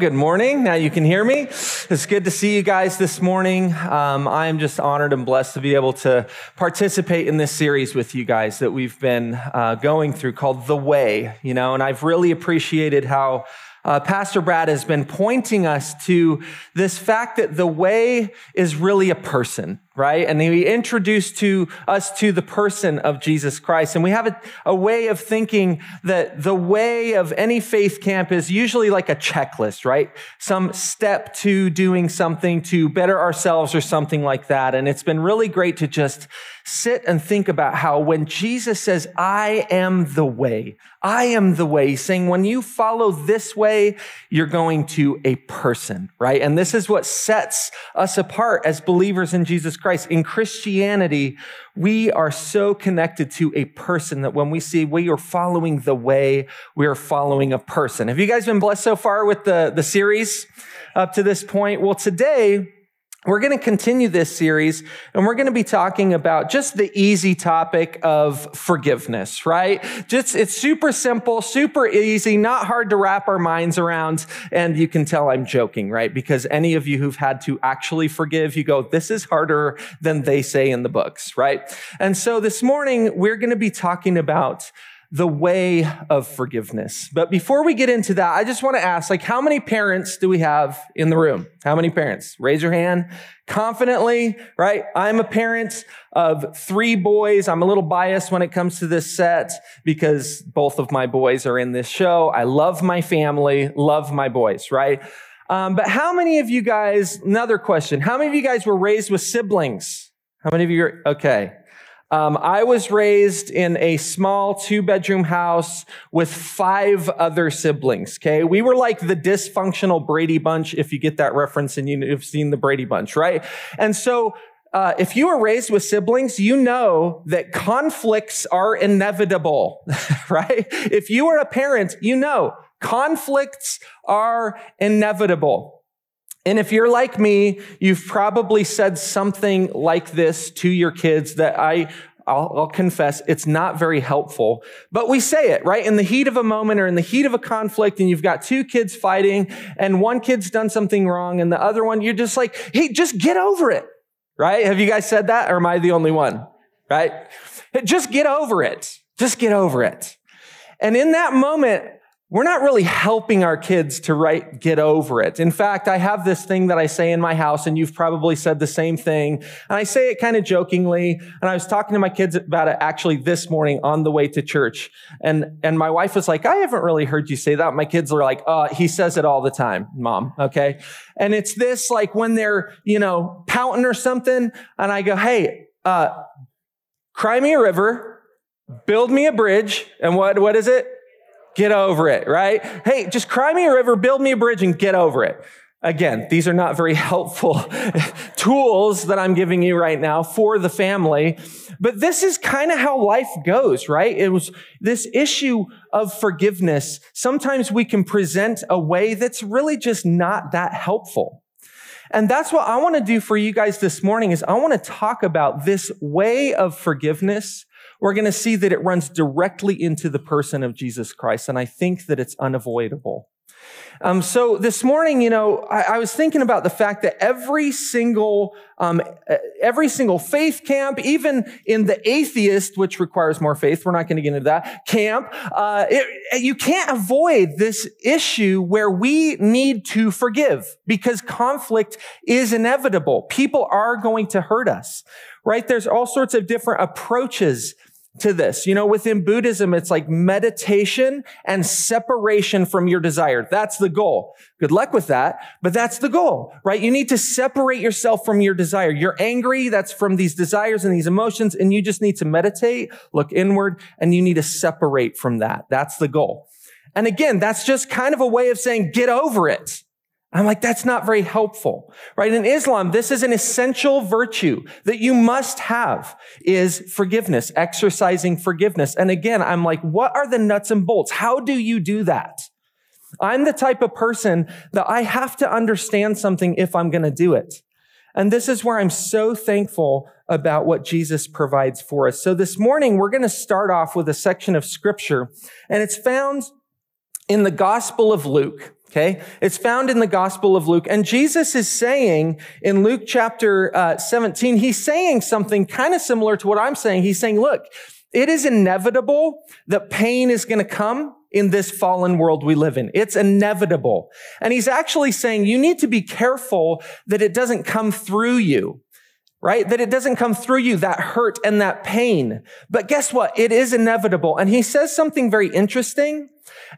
Good morning. Now you can hear me. It's good to see you guys this morning. Um, I am just honored and blessed to be able to participate in this series with you guys that we've been uh, going through called The Way, you know, and I've really appreciated how uh, Pastor Brad has been pointing us to this fact that the way is really a person, right? And he introduced to us to the person of Jesus Christ. And we have a, a way of thinking that the way of any faith camp is usually like a checklist, right? Some step to doing something to better ourselves or something like that. And it's been really great to just sit and think about how when Jesus says, I am the way, I am the way, saying when you follow this way, you're going to a person, right? And this is what sets us apart as believers in Jesus Christ. In Christianity, we are so connected to a person that when we see we are following the way, we are following a person. Have you guys been blessed so far with the, the series up to this point? Well, today, we're going to continue this series and we're going to be talking about just the easy topic of forgiveness, right? Just, it's super simple, super easy, not hard to wrap our minds around. And you can tell I'm joking, right? Because any of you who've had to actually forgive, you go, this is harder than they say in the books, right? And so this morning, we're going to be talking about the way of forgiveness. But before we get into that, I just want to ask, like, how many parents do we have in the room? How many parents? Raise your hand confidently, right? I'm a parent of three boys. I'm a little biased when it comes to this set because both of my boys are in this show. I love my family, love my boys, right? Um, but how many of you guys, another question, how many of you guys were raised with siblings? How many of you are, okay. Um, I was raised in a small two bedroom house with five other siblings. Okay. We were like the dysfunctional Brady Bunch, if you get that reference and you've seen the Brady Bunch, right? And so, uh, if you were raised with siblings, you know that conflicts are inevitable, right? If you are a parent, you know conflicts are inevitable. And if you're like me, you've probably said something like this to your kids that I, I'll, I'll, confess, it's not very helpful. But we say it, right? In the heat of a moment or in the heat of a conflict, and you've got two kids fighting, and one kid's done something wrong, and the other one, you're just like, hey, just get over it, right? Have you guys said that, or am I the only one, right? Just get over it. Just get over it. And in that moment, we're not really helping our kids to get over it. In fact, I have this thing that I say in my house, and you've probably said the same thing. And I say it kind of jokingly. And I was talking to my kids about it actually this morning on the way to church. And, and my wife was like, I haven't really heard you say that. My kids are like, uh, he says it all the time, mom. Okay. And it's this like when they're, you know, pouting or something. And I go, Hey, uh, cry me a river, build me a bridge. And what, what is it? Get over it, right? Hey, just cry me a river, build me a bridge, and get over it. Again, these are not very helpful tools that I'm giving you right now for the family, but this is kind of how life goes, right? It was this issue of forgiveness. Sometimes we can present a way that's really just not that helpful. And that's what I want to do for you guys this morning is I want to talk about this way of forgiveness we're going to see that it runs directly into the person of Jesus Christ. And I think that it's unavoidable. Um, so this morning, you know, I, I, was thinking about the fact that every single, um, every single faith camp, even in the atheist, which requires more faith, we're not going to get into that camp, uh, it, you can't avoid this issue where we need to forgive because conflict is inevitable. People are going to hurt us, right? There's all sorts of different approaches to this. You know, within Buddhism, it's like meditation and separation from your desire. That's the goal. Good luck with that, but that's the goal, right? You need to separate yourself from your desire. You're angry. That's from these desires and these emotions. And you just need to meditate, look inward, and you need to separate from that. That's the goal. And again, that's just kind of a way of saying, get over it. I'm like, that's not very helpful, right? In Islam, this is an essential virtue that you must have is forgiveness, exercising forgiveness. And again, I'm like, what are the nuts and bolts? How do you do that? I'm the type of person that I have to understand something if I'm going to do it. And this is where I'm so thankful about what Jesus provides for us. So this morning, we're going to start off with a section of scripture and it's found in the Gospel of Luke. Okay. It's found in the Gospel of Luke. And Jesus is saying in Luke chapter uh, 17, he's saying something kind of similar to what I'm saying. He's saying, look, it is inevitable that pain is going to come in this fallen world we live in. It's inevitable. And he's actually saying you need to be careful that it doesn't come through you right? That it doesn't come through you, that hurt and that pain. But guess what? It is inevitable. And he says something very interesting.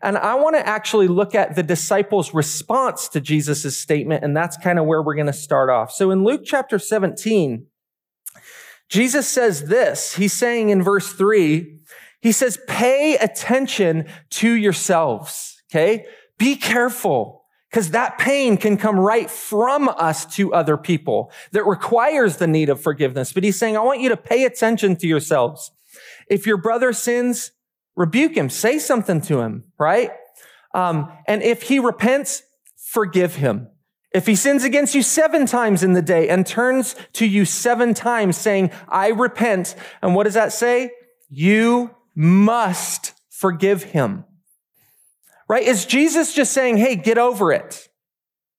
And I want to actually look at the disciples' response to Jesus' statement. And that's kind of where we're going to start off. So in Luke chapter 17, Jesus says this. He's saying in verse three, he says, pay attention to yourselves. Okay. Be careful because that pain can come right from us to other people that requires the need of forgiveness. But he's saying, I want you to pay attention to yourselves. If your brother sins, rebuke him, say something to him, right? Um, and if he repents, forgive him. If he sins against you seven times in the day and turns to you seven times saying, I repent. And what does that say? You must forgive him right? Is Jesus just saying, hey, get over it?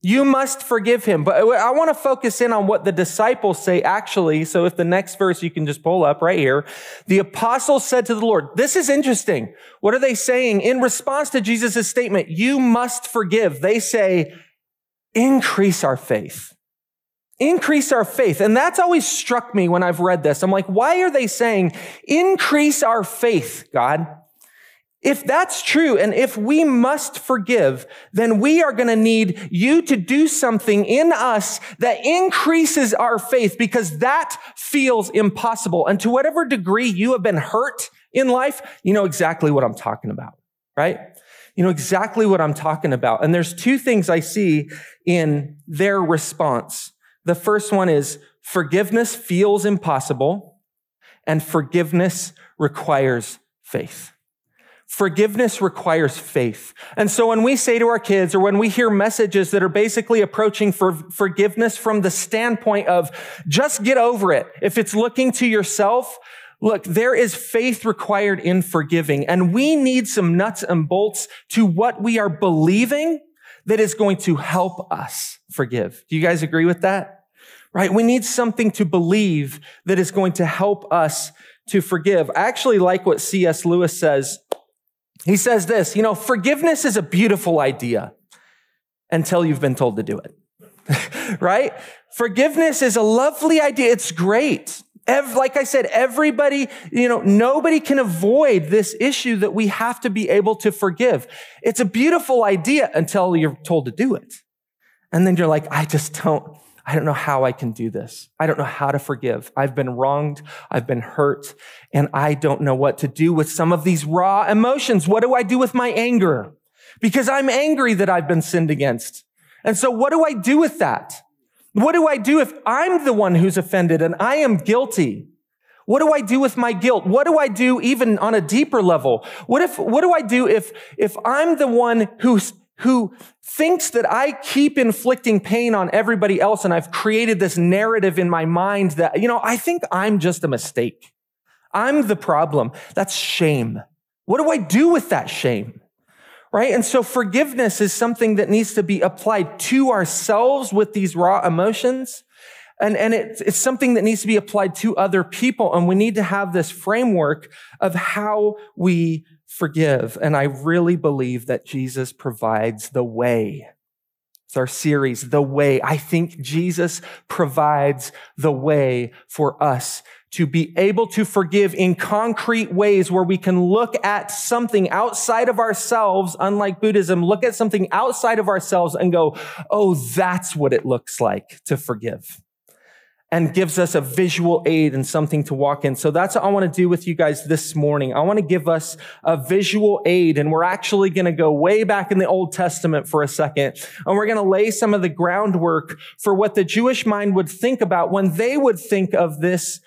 You must forgive him. But I want to focus in on what the disciples say actually. So if the next verse you can just pull up right here. The apostles said to the Lord, this is interesting. What are they saying in response to Jesus' statement? You must forgive. They say, increase our faith. Increase our faith. And that's always struck me when I've read this. I'm like, why are they saying increase our faith, God? If that's true, and if we must forgive, then we are going to need you to do something in us that increases our faith because that feels impossible. And to whatever degree you have been hurt in life, you know exactly what I'm talking about, right? You know exactly what I'm talking about. And there's two things I see in their response. The first one is forgiveness feels impossible and forgiveness requires faith. Forgiveness requires faith. And so when we say to our kids or when we hear messages that are basically approaching for forgiveness from the standpoint of just get over it. If it's looking to yourself, look, there is faith required in forgiving and we need some nuts and bolts to what we are believing that is going to help us forgive. Do you guys agree with that? Right? We need something to believe that is going to help us to forgive. I actually like what C.S. Lewis says he says this, you know, forgiveness is a beautiful idea until you've been told to do it. right? Forgiveness is a lovely idea. It's great. Like I said, everybody, you know, nobody can avoid this issue that we have to be able to forgive. It's a beautiful idea until you're told to do it. And then you're like, I just don't, I don't know how I can do this. I don't know how to forgive. I've been wronged. I've been hurt and I don't know what to do with some of these raw emotions. What do I do with my anger? Because I'm angry that I've been sinned against. And so what do I do with that? What do I do if I'm the one who's offended and I am guilty? What do I do with my guilt? What do I do even on a deeper level? What if, what do I do if, if I'm the one who's who thinks that I keep inflicting pain on everybody else and I've created this narrative in my mind that, you know, I think I'm just a mistake. I'm the problem. That's shame. What do I do with that shame? Right? And so forgiveness is something that needs to be applied to ourselves with these raw emotions. And, and it's, it's something that needs to be applied to other people. And we need to have this framework of how we forgive. And I really believe that Jesus provides the way. It's our series, The Way. I think Jesus provides the way for us to be able to forgive in concrete ways where we can look at something outside of ourselves, unlike Buddhism, look at something outside of ourselves and go, oh, that's what it looks like to forgive and gives us a visual aid and something to walk in. So that's what I want to do with you guys this morning. I want to give us a visual aid and we're actually going to go way back in the Old Testament for a second and we're going to lay some of the groundwork for what the Jewish mind would think about when they would think of this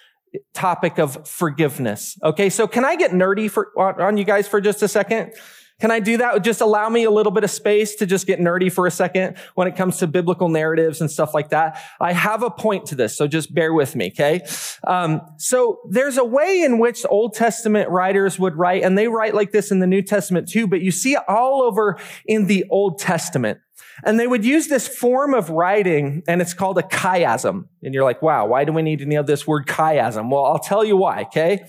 topic of forgiveness. Okay. So can I get nerdy for, on you guys for just a second? Can I do that? Just allow me a little bit of space to just get nerdy for a second when it comes to biblical narratives and stuff like that. I have a point to this, so just bear with me, okay? Um, so there's a way in which Old Testament writers would write, and they write like this in the New Testament too, but you see it all over in the Old Testament. And they would use this form of writing, and it's called a chiasm. And you're like, wow, why do we need to know this word chiasm? Well, I'll tell you why, okay?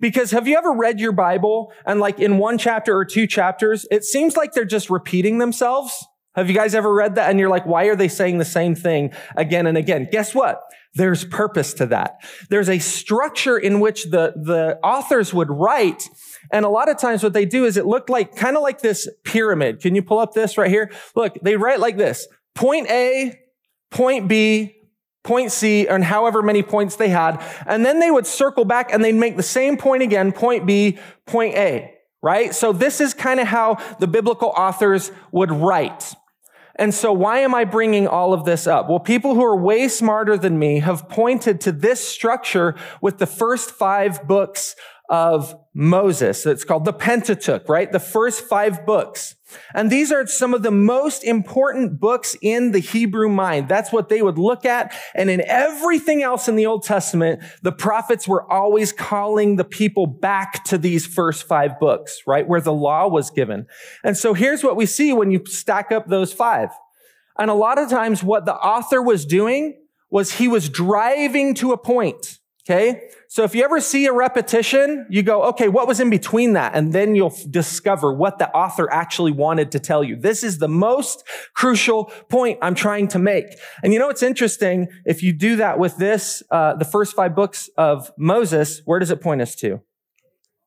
Because have you ever read your Bible and like in one chapter or two chapters, it seems like they're just repeating themselves? Have you guys ever read that? And you're like, why are they saying the same thing again and again? Guess what? There's purpose to that. There's a structure in which the, the authors would write. And a lot of times what they do is it looked like kind of like this pyramid. Can you pull up this right here? Look, they write like this. Point A, point B, point C, and however many points they had. And then they would circle back and they'd make the same point again, point B, point A, right? So this is kind of how the biblical authors would write. And so why am I bringing all of this up? Well, people who are way smarter than me have pointed to this structure with the first five books of Moses. It's called the Pentateuch, right? The first five books. And these are some of the most important books in the Hebrew mind. That's what they would look at. And in everything else in the Old Testament, the prophets were always calling the people back to these first five books, right? Where the law was given. And so here's what we see when you stack up those five. And a lot of times what the author was doing was he was driving to a point. Okay. So if you ever see a repetition, you go, okay, what was in between that? And then you'll discover what the author actually wanted to tell you. This is the most crucial point I'm trying to make. And you know, it's interesting. If you do that with this, uh, the first five books of Moses, where does it point us to?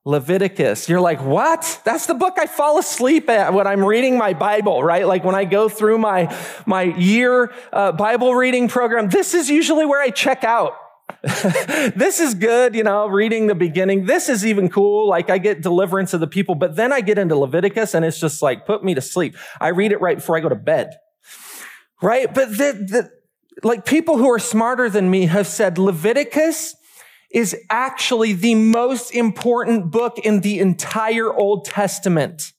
Leviticus. You're like, what? That's the book I fall asleep at when I'm reading my Bible, right? Like when I go through my, my year uh, Bible reading program, this is usually where I check out. this is good, you know, reading the beginning. This is even cool. Like I get deliverance of the people, but then I get into Leviticus and it's just like, put me to sleep. I read it right before I go to bed. Right? But the, the, like people who are smarter than me have said Leviticus is actually the most important book in the entire Old Testament.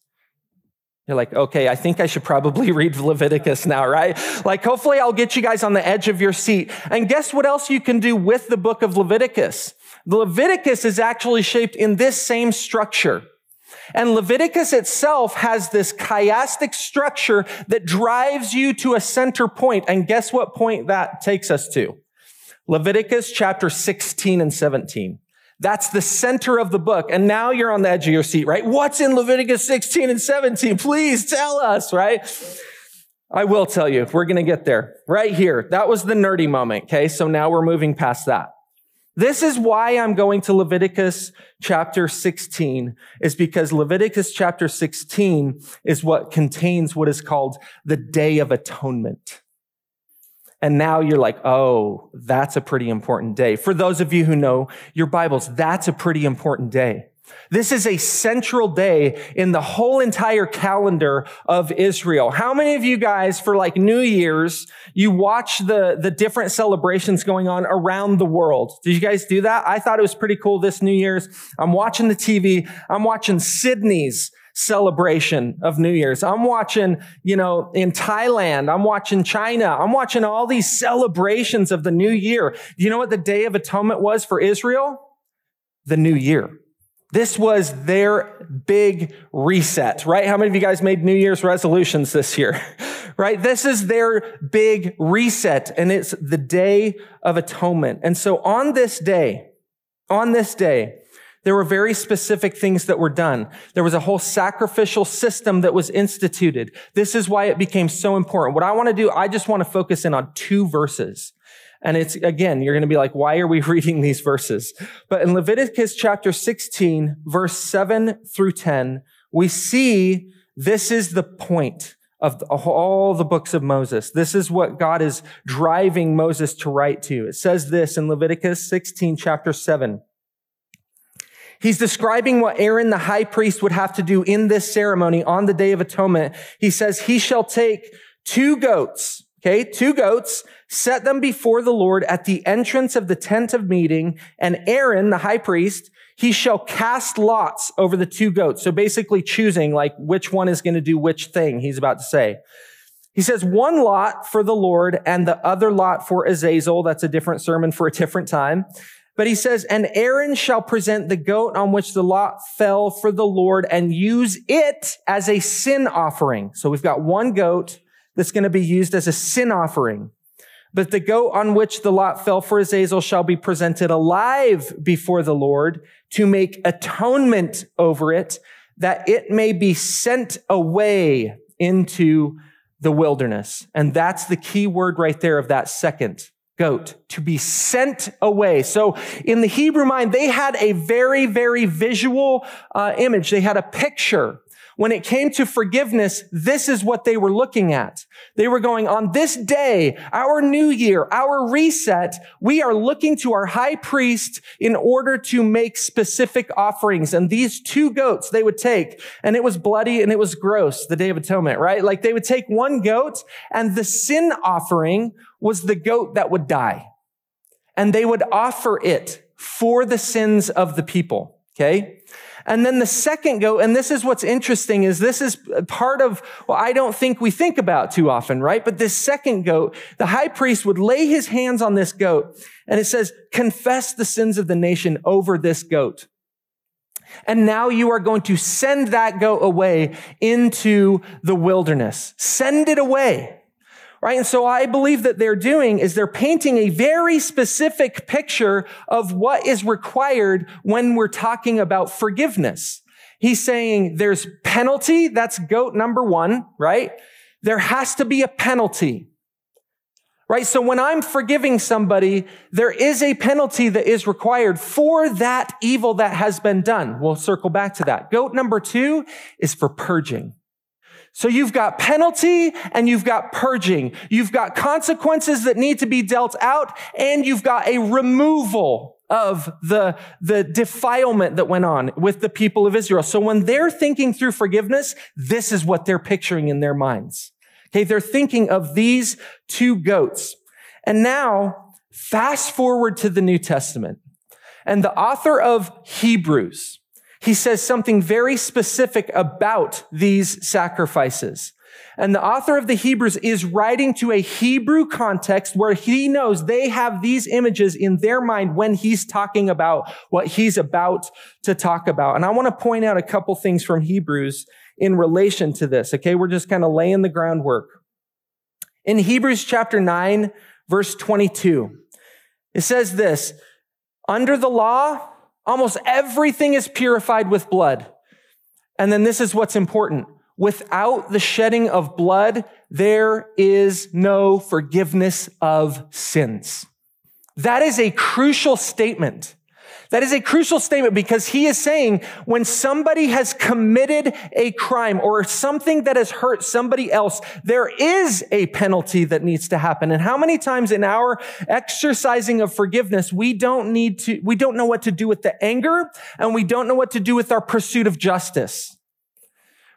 You're like, okay, I think I should probably read Leviticus now, right? Like, hopefully I'll get you guys on the edge of your seat. And guess what else you can do with the book of Leviticus? The Leviticus is actually shaped in this same structure. And Leviticus itself has this chiastic structure that drives you to a center point. And guess what point that takes us to? Leviticus chapter 16 and 17. That's the center of the book. And now you're on the edge of your seat, right? What's in Leviticus 16 and 17? Please tell us, right? I will tell you. We're going to get there right here. That was the nerdy moment. Okay. So now we're moving past that. This is why I'm going to Leviticus chapter 16 is because Leviticus chapter 16 is what contains what is called the Day of Atonement. And now you're like, oh, that's a pretty important day. For those of you who know your Bibles, that's a pretty important day. This is a central day in the whole entire calendar of Israel. How many of you guys for like New Year's, you watch the, the different celebrations going on around the world? Did you guys do that? I thought it was pretty cool this New Year's. I'm watching the TV. I'm watching Sydney's celebration of New Year's. I'm watching, you know, in Thailand, I'm watching China, I'm watching all these celebrations of the new year. You know what the Day of Atonement was for Israel? The new year. This was their big reset, right? How many of you guys made New Year's resolutions this year? right? This is their big reset and it's the Day of Atonement. And so on this day, on this day, there were very specific things that were done. There was a whole sacrificial system that was instituted. This is why it became so important. What I want to do, I just want to focus in on two verses. And it's, again, you're going to be like, why are we reading these verses? But in Leviticus chapter 16, verse 7 through 10, we see this is the point of all the books of Moses. This is what God is driving Moses to write to. It says this in Leviticus 16, chapter 7. He's describing what Aaron the high priest would have to do in this ceremony on the Day of Atonement. He says, he shall take two goats, okay, two goats, set them before the Lord at the entrance of the tent of meeting, and Aaron, the high priest, he shall cast lots over the two goats. So basically choosing like which one is going to do which thing he's about to say. He says one lot for the Lord and the other lot for Azazel. That's a different sermon for a different time. But he says, and Aaron shall present the goat on which the lot fell for the Lord and use it as a sin offering. So we've got one goat that's going to be used as a sin offering. But the goat on which the lot fell for Azazel shall be presented alive before the Lord to make atonement over it, that it may be sent away into the wilderness. And that's the key word right there of that second goat, to be sent away. So in the Hebrew mind, they had a very, very visual uh, image. They had a picture when it came to forgiveness, this is what they were looking at. They were going on this day, our new year, our reset. We are looking to our high priest in order to make specific offerings. And these two goats they would take, and it was bloody and it was gross, the day of atonement, right? Like they would take one goat and the sin offering was the goat that would die. And they would offer it for the sins of the people. Okay. And then the second goat, and this is what's interesting, is this is part of what I don't think we think about too often, right? But this second goat, the high priest would lay his hands on this goat, and it says, confess the sins of the nation over this goat. And now you are going to send that goat away into the wilderness. Send it away right? And so I believe that they're doing is they're painting a very specific picture of what is required when we're talking about forgiveness. He's saying there's penalty. That's goat number one, right? There has to be a penalty. Right? So when I'm forgiving somebody, there is a penalty that is required for that evil that has been done. We'll circle back to that. Goat number two is for purging. So you've got penalty and you've got purging. You've got consequences that need to be dealt out and you've got a removal of the, the defilement that went on with the people of Israel. So when they're thinking through forgiveness, this is what they're picturing in their minds. Okay. They're thinking of these two goats. And now fast forward to the New Testament and the author of Hebrews, he says something very specific about these sacrifices. And the author of the Hebrews is writing to a Hebrew context where he knows they have these images in their mind when he's talking about what he's about to talk about. And I want to point out a couple things from Hebrews in relation to this. Okay. We're just kind of laying the groundwork. In Hebrews chapter 9, verse 22, it says this, under the law, Almost everything is purified with blood. And then this is what's important. Without the shedding of blood, there is no forgiveness of sins. That is a crucial statement. That is a crucial statement because he is saying when somebody has committed a crime or something that has hurt somebody else, there is a penalty that needs to happen. And how many times in our exercising of forgiveness, we don't need to, we don't know what to do with the anger and we don't know what to do with our pursuit of justice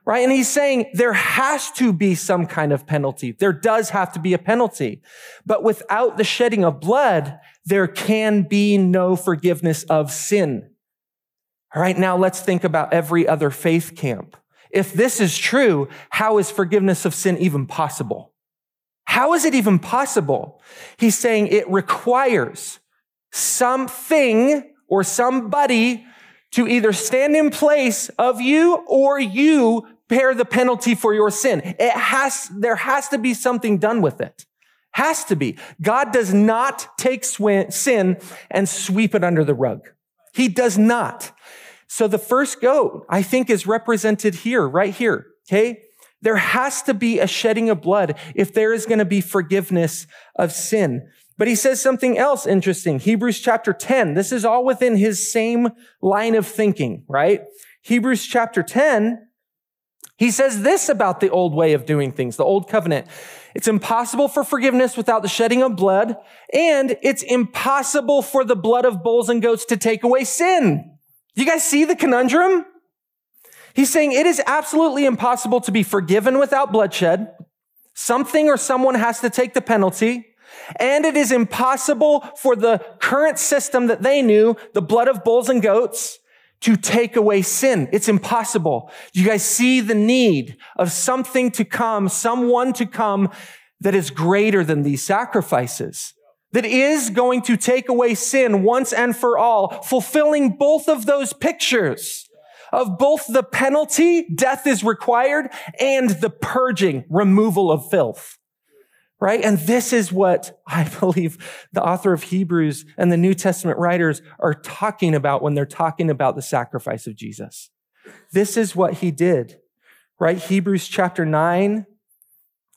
right? And he's saying there has to be some kind of penalty. There does have to be a penalty. But without the shedding of blood, there can be no forgiveness of sin. All right, now let's think about every other faith camp. If this is true, how is forgiveness of sin even possible? How is it even possible? He's saying it requires something or somebody to either stand in place of you or you bear the penalty for your sin. It has, there has to be something done with it. Has to be. God does not take sin and sweep it under the rug. He does not. So the first goat, I think, is represented here, right here. Okay. There has to be a shedding of blood if there is going to be forgiveness of sin. But he says something else interesting. Hebrews chapter 10. This is all within his same line of thinking, right? Hebrews chapter 10 he says this about the old way of doing things, the old covenant. It's impossible for forgiveness without the shedding of blood, and it's impossible for the blood of bulls and goats to take away sin. You guys see the conundrum? He's saying it is absolutely impossible to be forgiven without bloodshed. Something or someone has to take the penalty. And it is impossible for the current system that they knew, the blood of bulls and goats, to take away sin. It's impossible. Do you guys see the need of something to come, someone to come that is greater than these sacrifices, that is going to take away sin once and for all, fulfilling both of those pictures of both the penalty, death is required, and the purging, removal of filth right? And this is what I believe the author of Hebrews and the New Testament writers are talking about when they're talking about the sacrifice of Jesus. This is what he did, right? Hebrews chapter 9,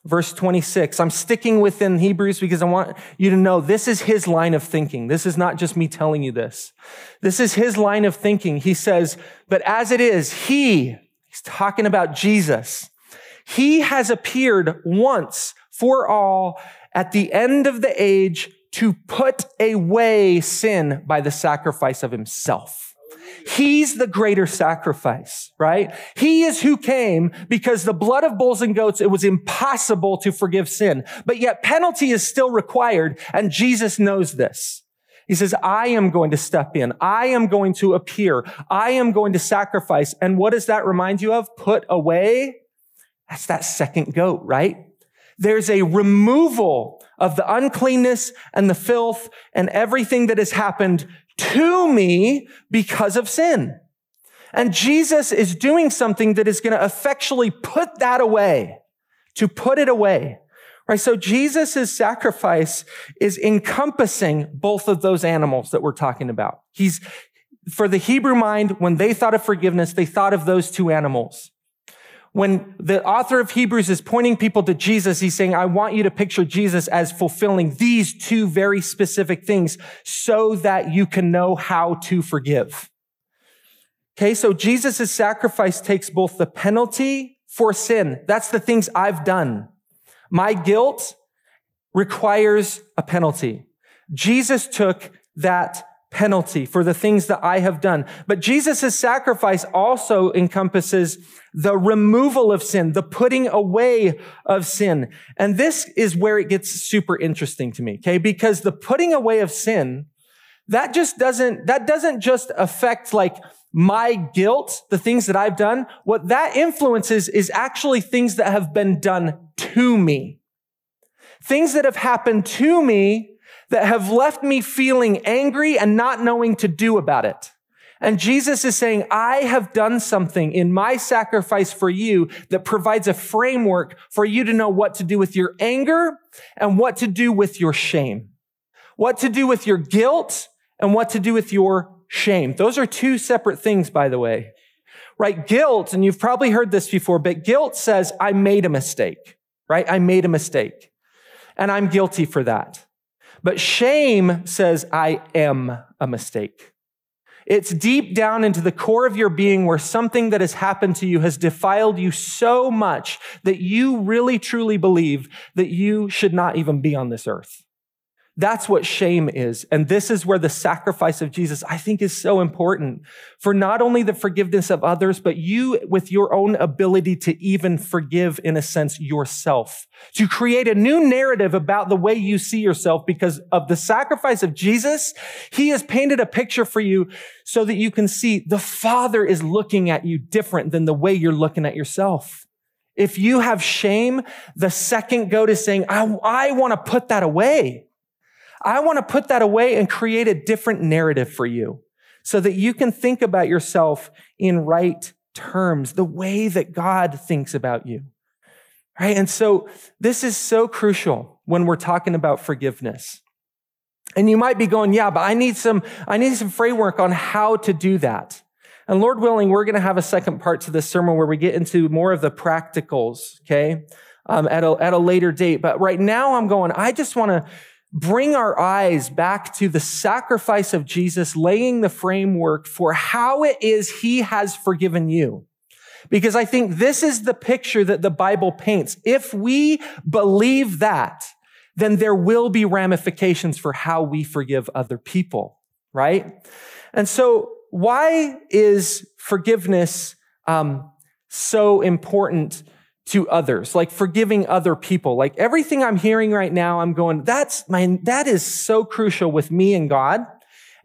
verse 26. I'm sticking within Hebrews because I want you to know this is his line of thinking. This is not just me telling you this. This is his line of thinking. He says, but as it is, he, he's talking about Jesus, he has appeared once for all at the end of the age to put away sin by the sacrifice of himself. He's the greater sacrifice, right? He is who came because the blood of bulls and goats, it was impossible to forgive sin, but yet penalty is still required. And Jesus knows this. He says, I am going to step in. I am going to appear. I am going to sacrifice. And what does that remind you of? Put away. That's that second goat, right? There's a removal of the uncleanness and the filth and everything that has happened to me because of sin. And Jesus is doing something that is going to effectually put that away, to put it away. Right? So Jesus' sacrifice is encompassing both of those animals that we're talking about. He's, for the Hebrew mind, when they thought of forgiveness, they thought of those two animals when the author of Hebrews is pointing people to Jesus, he's saying, I want you to picture Jesus as fulfilling these two very specific things so that you can know how to forgive. Okay, so Jesus' sacrifice takes both the penalty for sin. That's the things I've done. My guilt requires a penalty. Jesus took that penalty for the things that I have done. But Jesus' sacrifice also encompasses the removal of sin, the putting away of sin. And this is where it gets super interesting to me, okay? Because the putting away of sin, that just doesn't, that doesn't just affect like my guilt, the things that I've done. What that influences is actually things that have been done to me. Things that have happened to me that have left me feeling angry and not knowing to do about it. And Jesus is saying, I have done something in my sacrifice for you that provides a framework for you to know what to do with your anger and what to do with your shame, what to do with your guilt and what to do with your shame. Those are two separate things, by the way, right? Guilt, and you've probably heard this before, but guilt says, I made a mistake, right? I made a mistake and I'm guilty for that. But shame says, I am a mistake. It's deep down into the core of your being where something that has happened to you has defiled you so much that you really truly believe that you should not even be on this earth. That's what shame is. And this is where the sacrifice of Jesus, I think, is so important for not only the forgiveness of others, but you with your own ability to even forgive, in a sense, yourself, to create a new narrative about the way you see yourself because of the sacrifice of Jesus. He has painted a picture for you so that you can see the Father is looking at you different than the way you're looking at yourself. If you have shame, the second goat is saying, I, I want to put that away. I want to put that away and create a different narrative for you so that you can think about yourself in right terms, the way that God thinks about you. Right? And so this is so crucial when we're talking about forgiveness. And you might be going, yeah, but I need some, I need some framework on how to do that. And Lord willing, we're going to have a second part to this sermon where we get into more of the practicals, okay, um, at, a, at a later date. But right now I'm going, I just want to bring our eyes back to the sacrifice of Jesus, laying the framework for how it is he has forgiven you. Because I think this is the picture that the Bible paints. If we believe that, then there will be ramifications for how we forgive other people, right? And so why is forgiveness um, so important to others, like forgiving other people. Like everything I'm hearing right now, I'm going, that's my, that is so crucial with me and God.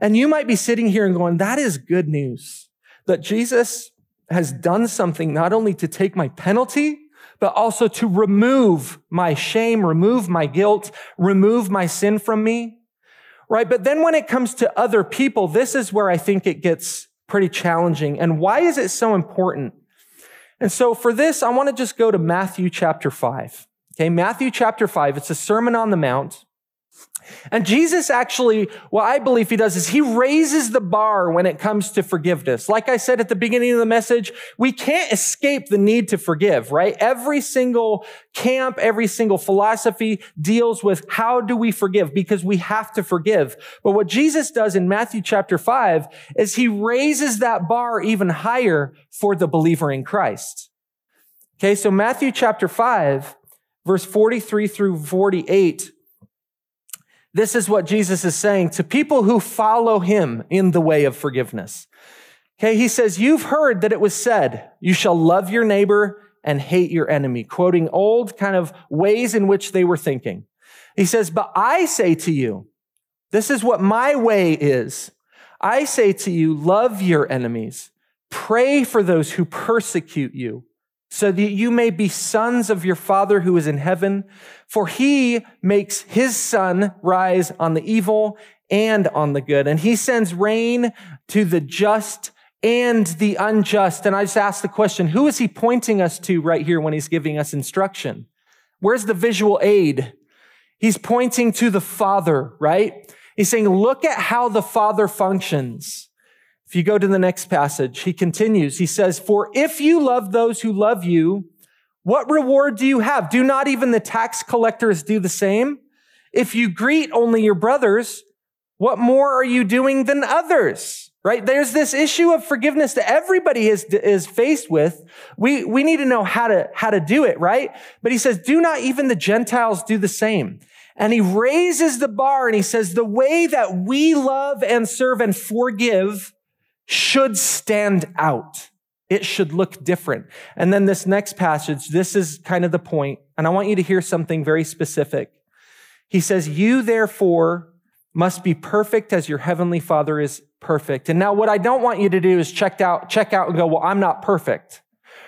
And you might be sitting here and going, that is good news. that Jesus has done something not only to take my penalty, but also to remove my shame, remove my guilt, remove my sin from me. Right? But then when it comes to other people, this is where I think it gets pretty challenging. And why is it so important? And so for this, I want to just go to Matthew chapter 5. Okay, Matthew chapter 5, it's a Sermon on the Mount. And Jesus actually, what I believe he does is he raises the bar when it comes to forgiveness. Like I said at the beginning of the message, we can't escape the need to forgive, right? Every single camp, every single philosophy deals with how do we forgive because we have to forgive. But what Jesus does in Matthew chapter 5 is he raises that bar even higher for the believer in Christ. Okay, so Matthew chapter 5, verse 43 through 48 this is what Jesus is saying to people who follow him in the way of forgiveness. Okay, he says, You've heard that it was said, You shall love your neighbor and hate your enemy, quoting old kind of ways in which they were thinking. He says, But I say to you, this is what my way is. I say to you, love your enemies, pray for those who persecute you so that you may be sons of your Father who is in heaven. For he makes his sun rise on the evil and on the good. And he sends rain to the just and the unjust. And I just ask the question, who is he pointing us to right here when he's giving us instruction? Where's the visual aid? He's pointing to the Father, right? He's saying, look at how the Father functions. If you go to the next passage, he continues. He says, For if you love those who love you, what reward do you have? Do not even the tax collectors do the same? If you greet only your brothers, what more are you doing than others? Right? There's this issue of forgiveness that everybody is, is faced with. We, we need to know how to, how to do it, right? But he says, do not even the Gentiles do the same. And he raises the bar and he says, the way that we love and serve and forgive should stand out. It should look different. And then this next passage, this is kind of the point, and I want you to hear something very specific. He says, You therefore must be perfect as your heavenly Father is perfect. And now what I don't want you to do is check out, check out and go, Well, I'm not perfect.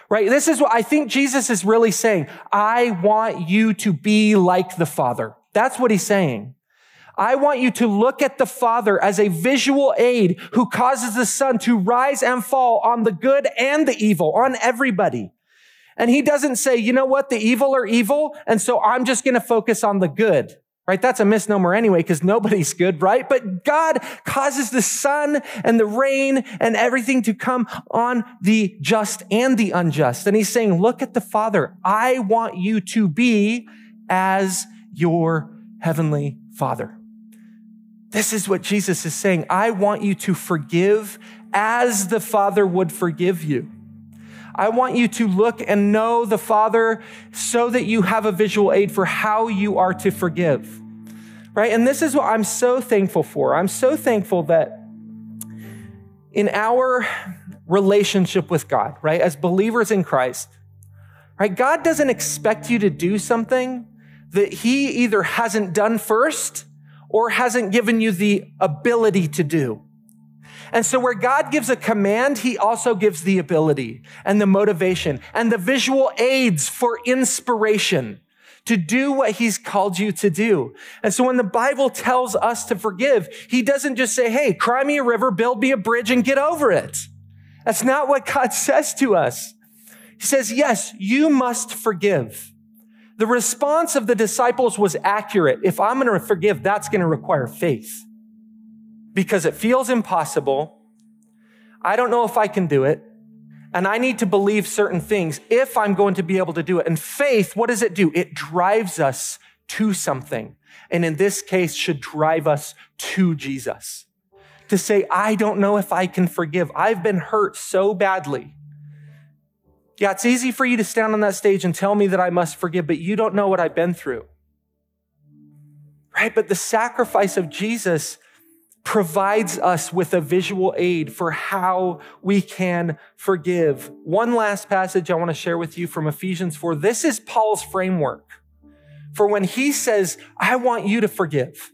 Right? This is what I think Jesus is really saying. I want you to be like the Father. That's what he's saying. I want you to look at the Father as a visual aid who causes the sun to rise and fall on the good and the evil, on everybody. And he doesn't say, you know what, the evil are evil, and so I'm just going to focus on the good. Right? That's a misnomer anyway, because nobody's good, right? But God causes the sun and the rain and everything to come on the just and the unjust. And he's saying, look at the Father. I want you to be as your heavenly Father. This is what Jesus is saying. I want you to forgive as the Father would forgive you. I want you to look and know the Father so that you have a visual aid for how you are to forgive. Right? And this is what I'm so thankful for. I'm so thankful that in our relationship with God, right, as believers in Christ, right, God doesn't expect you to do something that He either hasn't done first or hasn't given you the ability to do. And so where God gives a command, he also gives the ability and the motivation and the visual aids for inspiration to do what he's called you to do. And so when the Bible tells us to forgive, he doesn't just say, Hey, cry me a river, build me a bridge and get over it. That's not what God says to us. He says, yes, you must forgive. The response of the disciples was accurate. If I'm going to forgive, that's going to require faith because it feels impossible. I don't know if I can do it. And I need to believe certain things if I'm going to be able to do it. And faith, what does it do? It drives us to something. And in this case, should drive us to Jesus. To say, I don't know if I can forgive. I've been hurt so badly yeah, it's easy for you to stand on that stage and tell me that I must forgive, but you don't know what I've been through. Right? But the sacrifice of Jesus provides us with a visual aid for how we can forgive. One last passage I want to share with you from Ephesians 4. This is Paul's framework for when he says, I want you to forgive.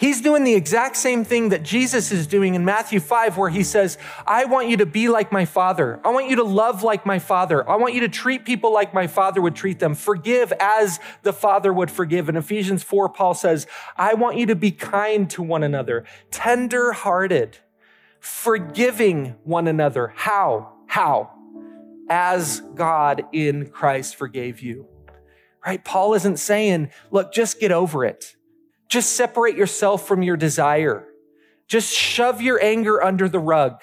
He's doing the exact same thing that Jesus is doing in Matthew 5, where he says, I want you to be like my father. I want you to love like my father. I want you to treat people like my father would treat them. Forgive as the father would forgive. In Ephesians 4, Paul says, I want you to be kind to one another, tender hearted, forgiving one another. How? How? As God in Christ forgave you. Right? Paul isn't saying, look, just get over it. Just separate yourself from your desire. Just shove your anger under the rug.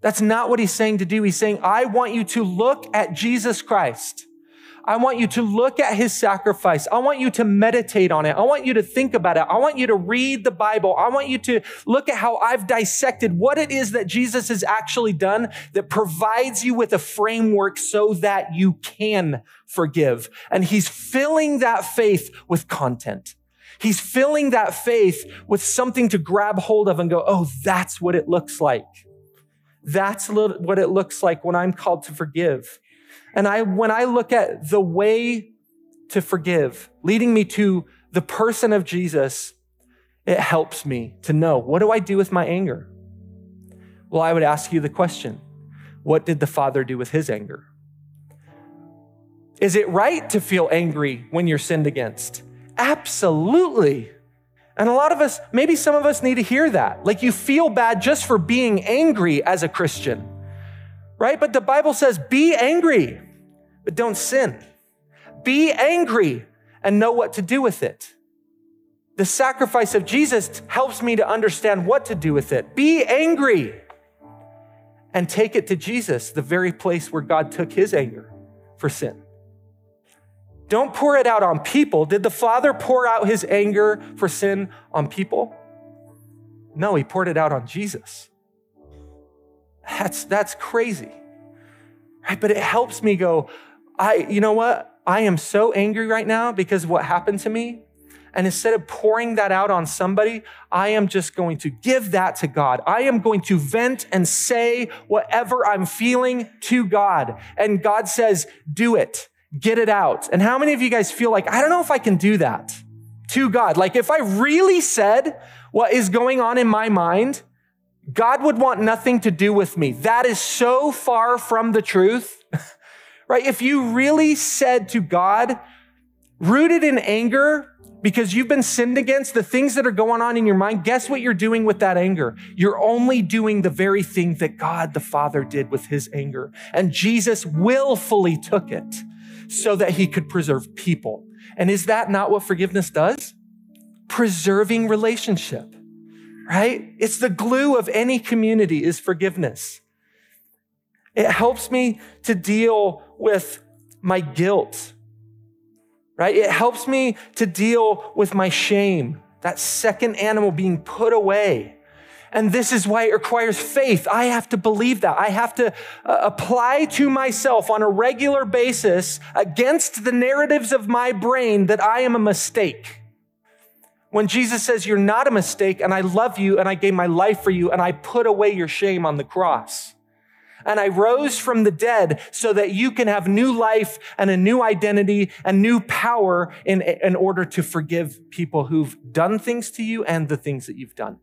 That's not what he's saying to do. He's saying, I want you to look at Jesus Christ. I want you to look at his sacrifice. I want you to meditate on it. I want you to think about it. I want you to read the Bible. I want you to look at how I've dissected what it is that Jesus has actually done that provides you with a framework so that you can forgive. And he's filling that faith with content. He's filling that faith with something to grab hold of and go, oh, that's what it looks like. That's what it looks like when I'm called to forgive. And I, when I look at the way to forgive, leading me to the person of Jesus, it helps me to know what do I do with my anger? Well, I would ask you the question what did the Father do with his anger? Is it right to feel angry when you're sinned against? Absolutely. And a lot of us, maybe some of us need to hear that. Like you feel bad just for being angry as a Christian, right? But the Bible says be angry, but don't sin. Be angry and know what to do with it. The sacrifice of Jesus helps me to understand what to do with it. Be angry and take it to Jesus, the very place where God took his anger for sin. Don't pour it out on people. Did the Father pour out his anger for sin on people? No, he poured it out on Jesus. That's, that's crazy. Right? But it helps me go, I, you know what? I am so angry right now because of what happened to me. And instead of pouring that out on somebody, I am just going to give that to God. I am going to vent and say whatever I'm feeling to God. And God says, do it. Get it out. And how many of you guys feel like, I don't know if I can do that to God? Like, if I really said what is going on in my mind, God would want nothing to do with me. That is so far from the truth, right? If you really said to God, rooted in anger, because you've been sinned against, the things that are going on in your mind, guess what you're doing with that anger? You're only doing the very thing that God the Father did with his anger. And Jesus willfully took it so that he could preserve people. And is that not what forgiveness does? Preserving relationship, right? It's the glue of any community is forgiveness. It helps me to deal with my guilt, right? It helps me to deal with my shame, that second animal being put away and this is why it requires faith. I have to believe that. I have to uh, apply to myself on a regular basis against the narratives of my brain that I am a mistake. When Jesus says, You're not a mistake, and I love you, and I gave my life for you, and I put away your shame on the cross. And I rose from the dead so that you can have new life and a new identity and new power in, in order to forgive people who've done things to you and the things that you've done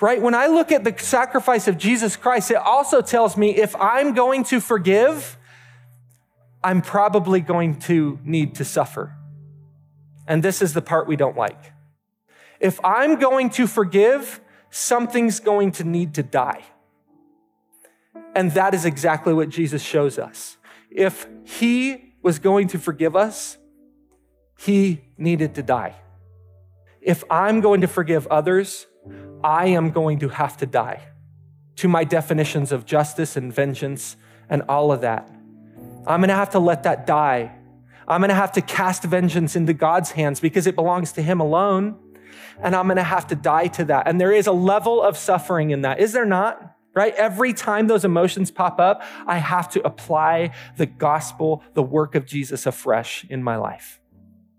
right? When I look at the sacrifice of Jesus Christ, it also tells me if I'm going to forgive, I'm probably going to need to suffer. And this is the part we don't like. If I'm going to forgive, something's going to need to die. And that is exactly what Jesus shows us. If he was going to forgive us, he needed to die. If I'm going to forgive others, I am going to have to die to my definitions of justice and vengeance and all of that. I'm going to have to let that die. I'm going to have to cast vengeance into God's hands because it belongs to Him alone. And I'm going to have to die to that. And there is a level of suffering in that, is there not? Right? Every time those emotions pop up, I have to apply the gospel, the work of Jesus afresh in my life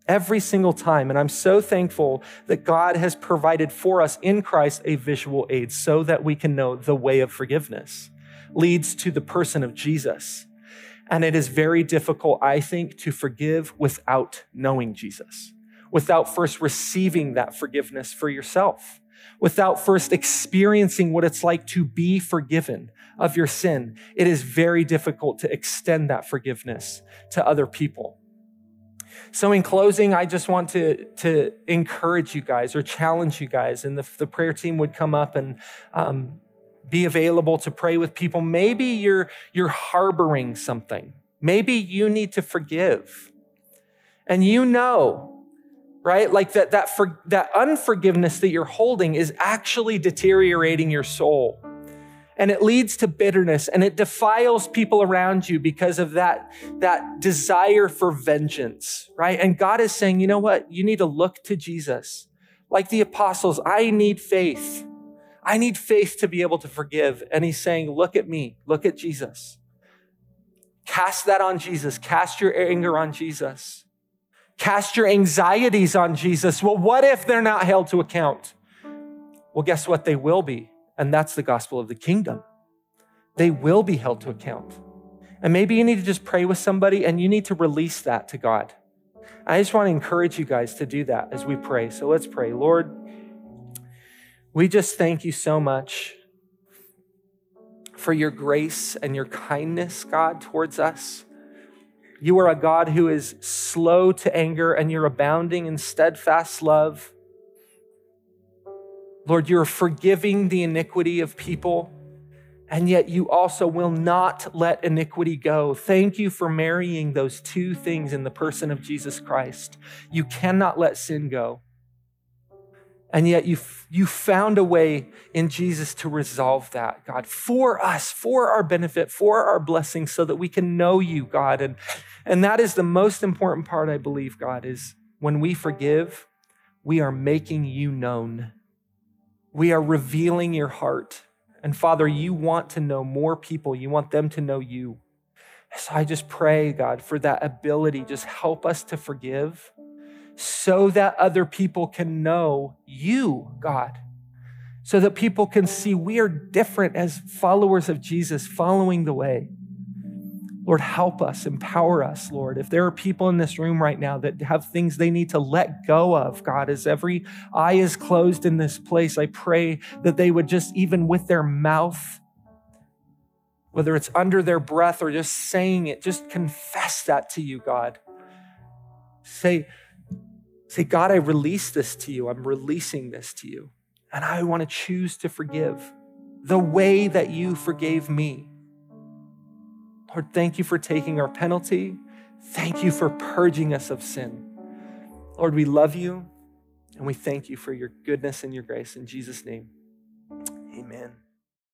every single time. And I'm so thankful that God has provided for us in Christ a visual aid so that we can know the way of forgiveness leads to the person of Jesus. And it is very difficult, I think, to forgive without knowing Jesus, without first receiving that forgiveness for yourself, without first experiencing what it's like to be forgiven of your sin. It is very difficult to extend that forgiveness to other people. So, in closing, I just want to, to encourage you guys or challenge you guys, and the, the prayer team would come up and um, be available to pray with people. Maybe you're, you're harboring something. Maybe you need to forgive. And you know, right? Like that, that, for, that unforgiveness that you're holding is actually deteriorating your soul. And it leads to bitterness and it defiles people around you because of that, that desire for vengeance, right? And God is saying, you know what? You need to look to Jesus. Like the apostles, I need faith. I need faith to be able to forgive. And he's saying, Look at me, look at Jesus. Cast that on Jesus, cast your anger on Jesus, cast your anxieties on Jesus. Well, what if they're not held to account? Well, guess what? They will be. And that's the gospel of the kingdom. They will be held to account. And maybe you need to just pray with somebody and you need to release that to God. I just want to encourage you guys to do that as we pray. So let's pray. Lord, we just thank you so much for your grace and your kindness, God, towards us. You are a God who is slow to anger and you're abounding in steadfast love. Lord, you're forgiving the iniquity of people, and yet you also will not let iniquity go. Thank you for marrying those two things in the person of Jesus Christ. You cannot let sin go. And yet you, you found a way in Jesus to resolve that, God, for us, for our benefit, for our blessing, so that we can know you, God. And, and that is the most important part, I believe, God, is when we forgive, we are making you known. We are revealing your heart. And Father, you want to know more people. You want them to know you. So I just pray, God, for that ability. Just help us to forgive so that other people can know you, God, so that people can see we are different as followers of Jesus, following the way. Lord, help us, empower us, Lord. If there are people in this room right now that have things they need to let go of, God, as every eye is closed in this place, I pray that they would just, even with their mouth, whether it's under their breath or just saying it, just confess that to you, God. Say, Say, God, I release this to you. I'm releasing this to you. And I want to choose to forgive the way that you forgave me. Lord, thank you for taking our penalty. Thank you for purging us of sin. Lord, we love you and we thank you for your goodness and your grace. In Jesus' name, amen.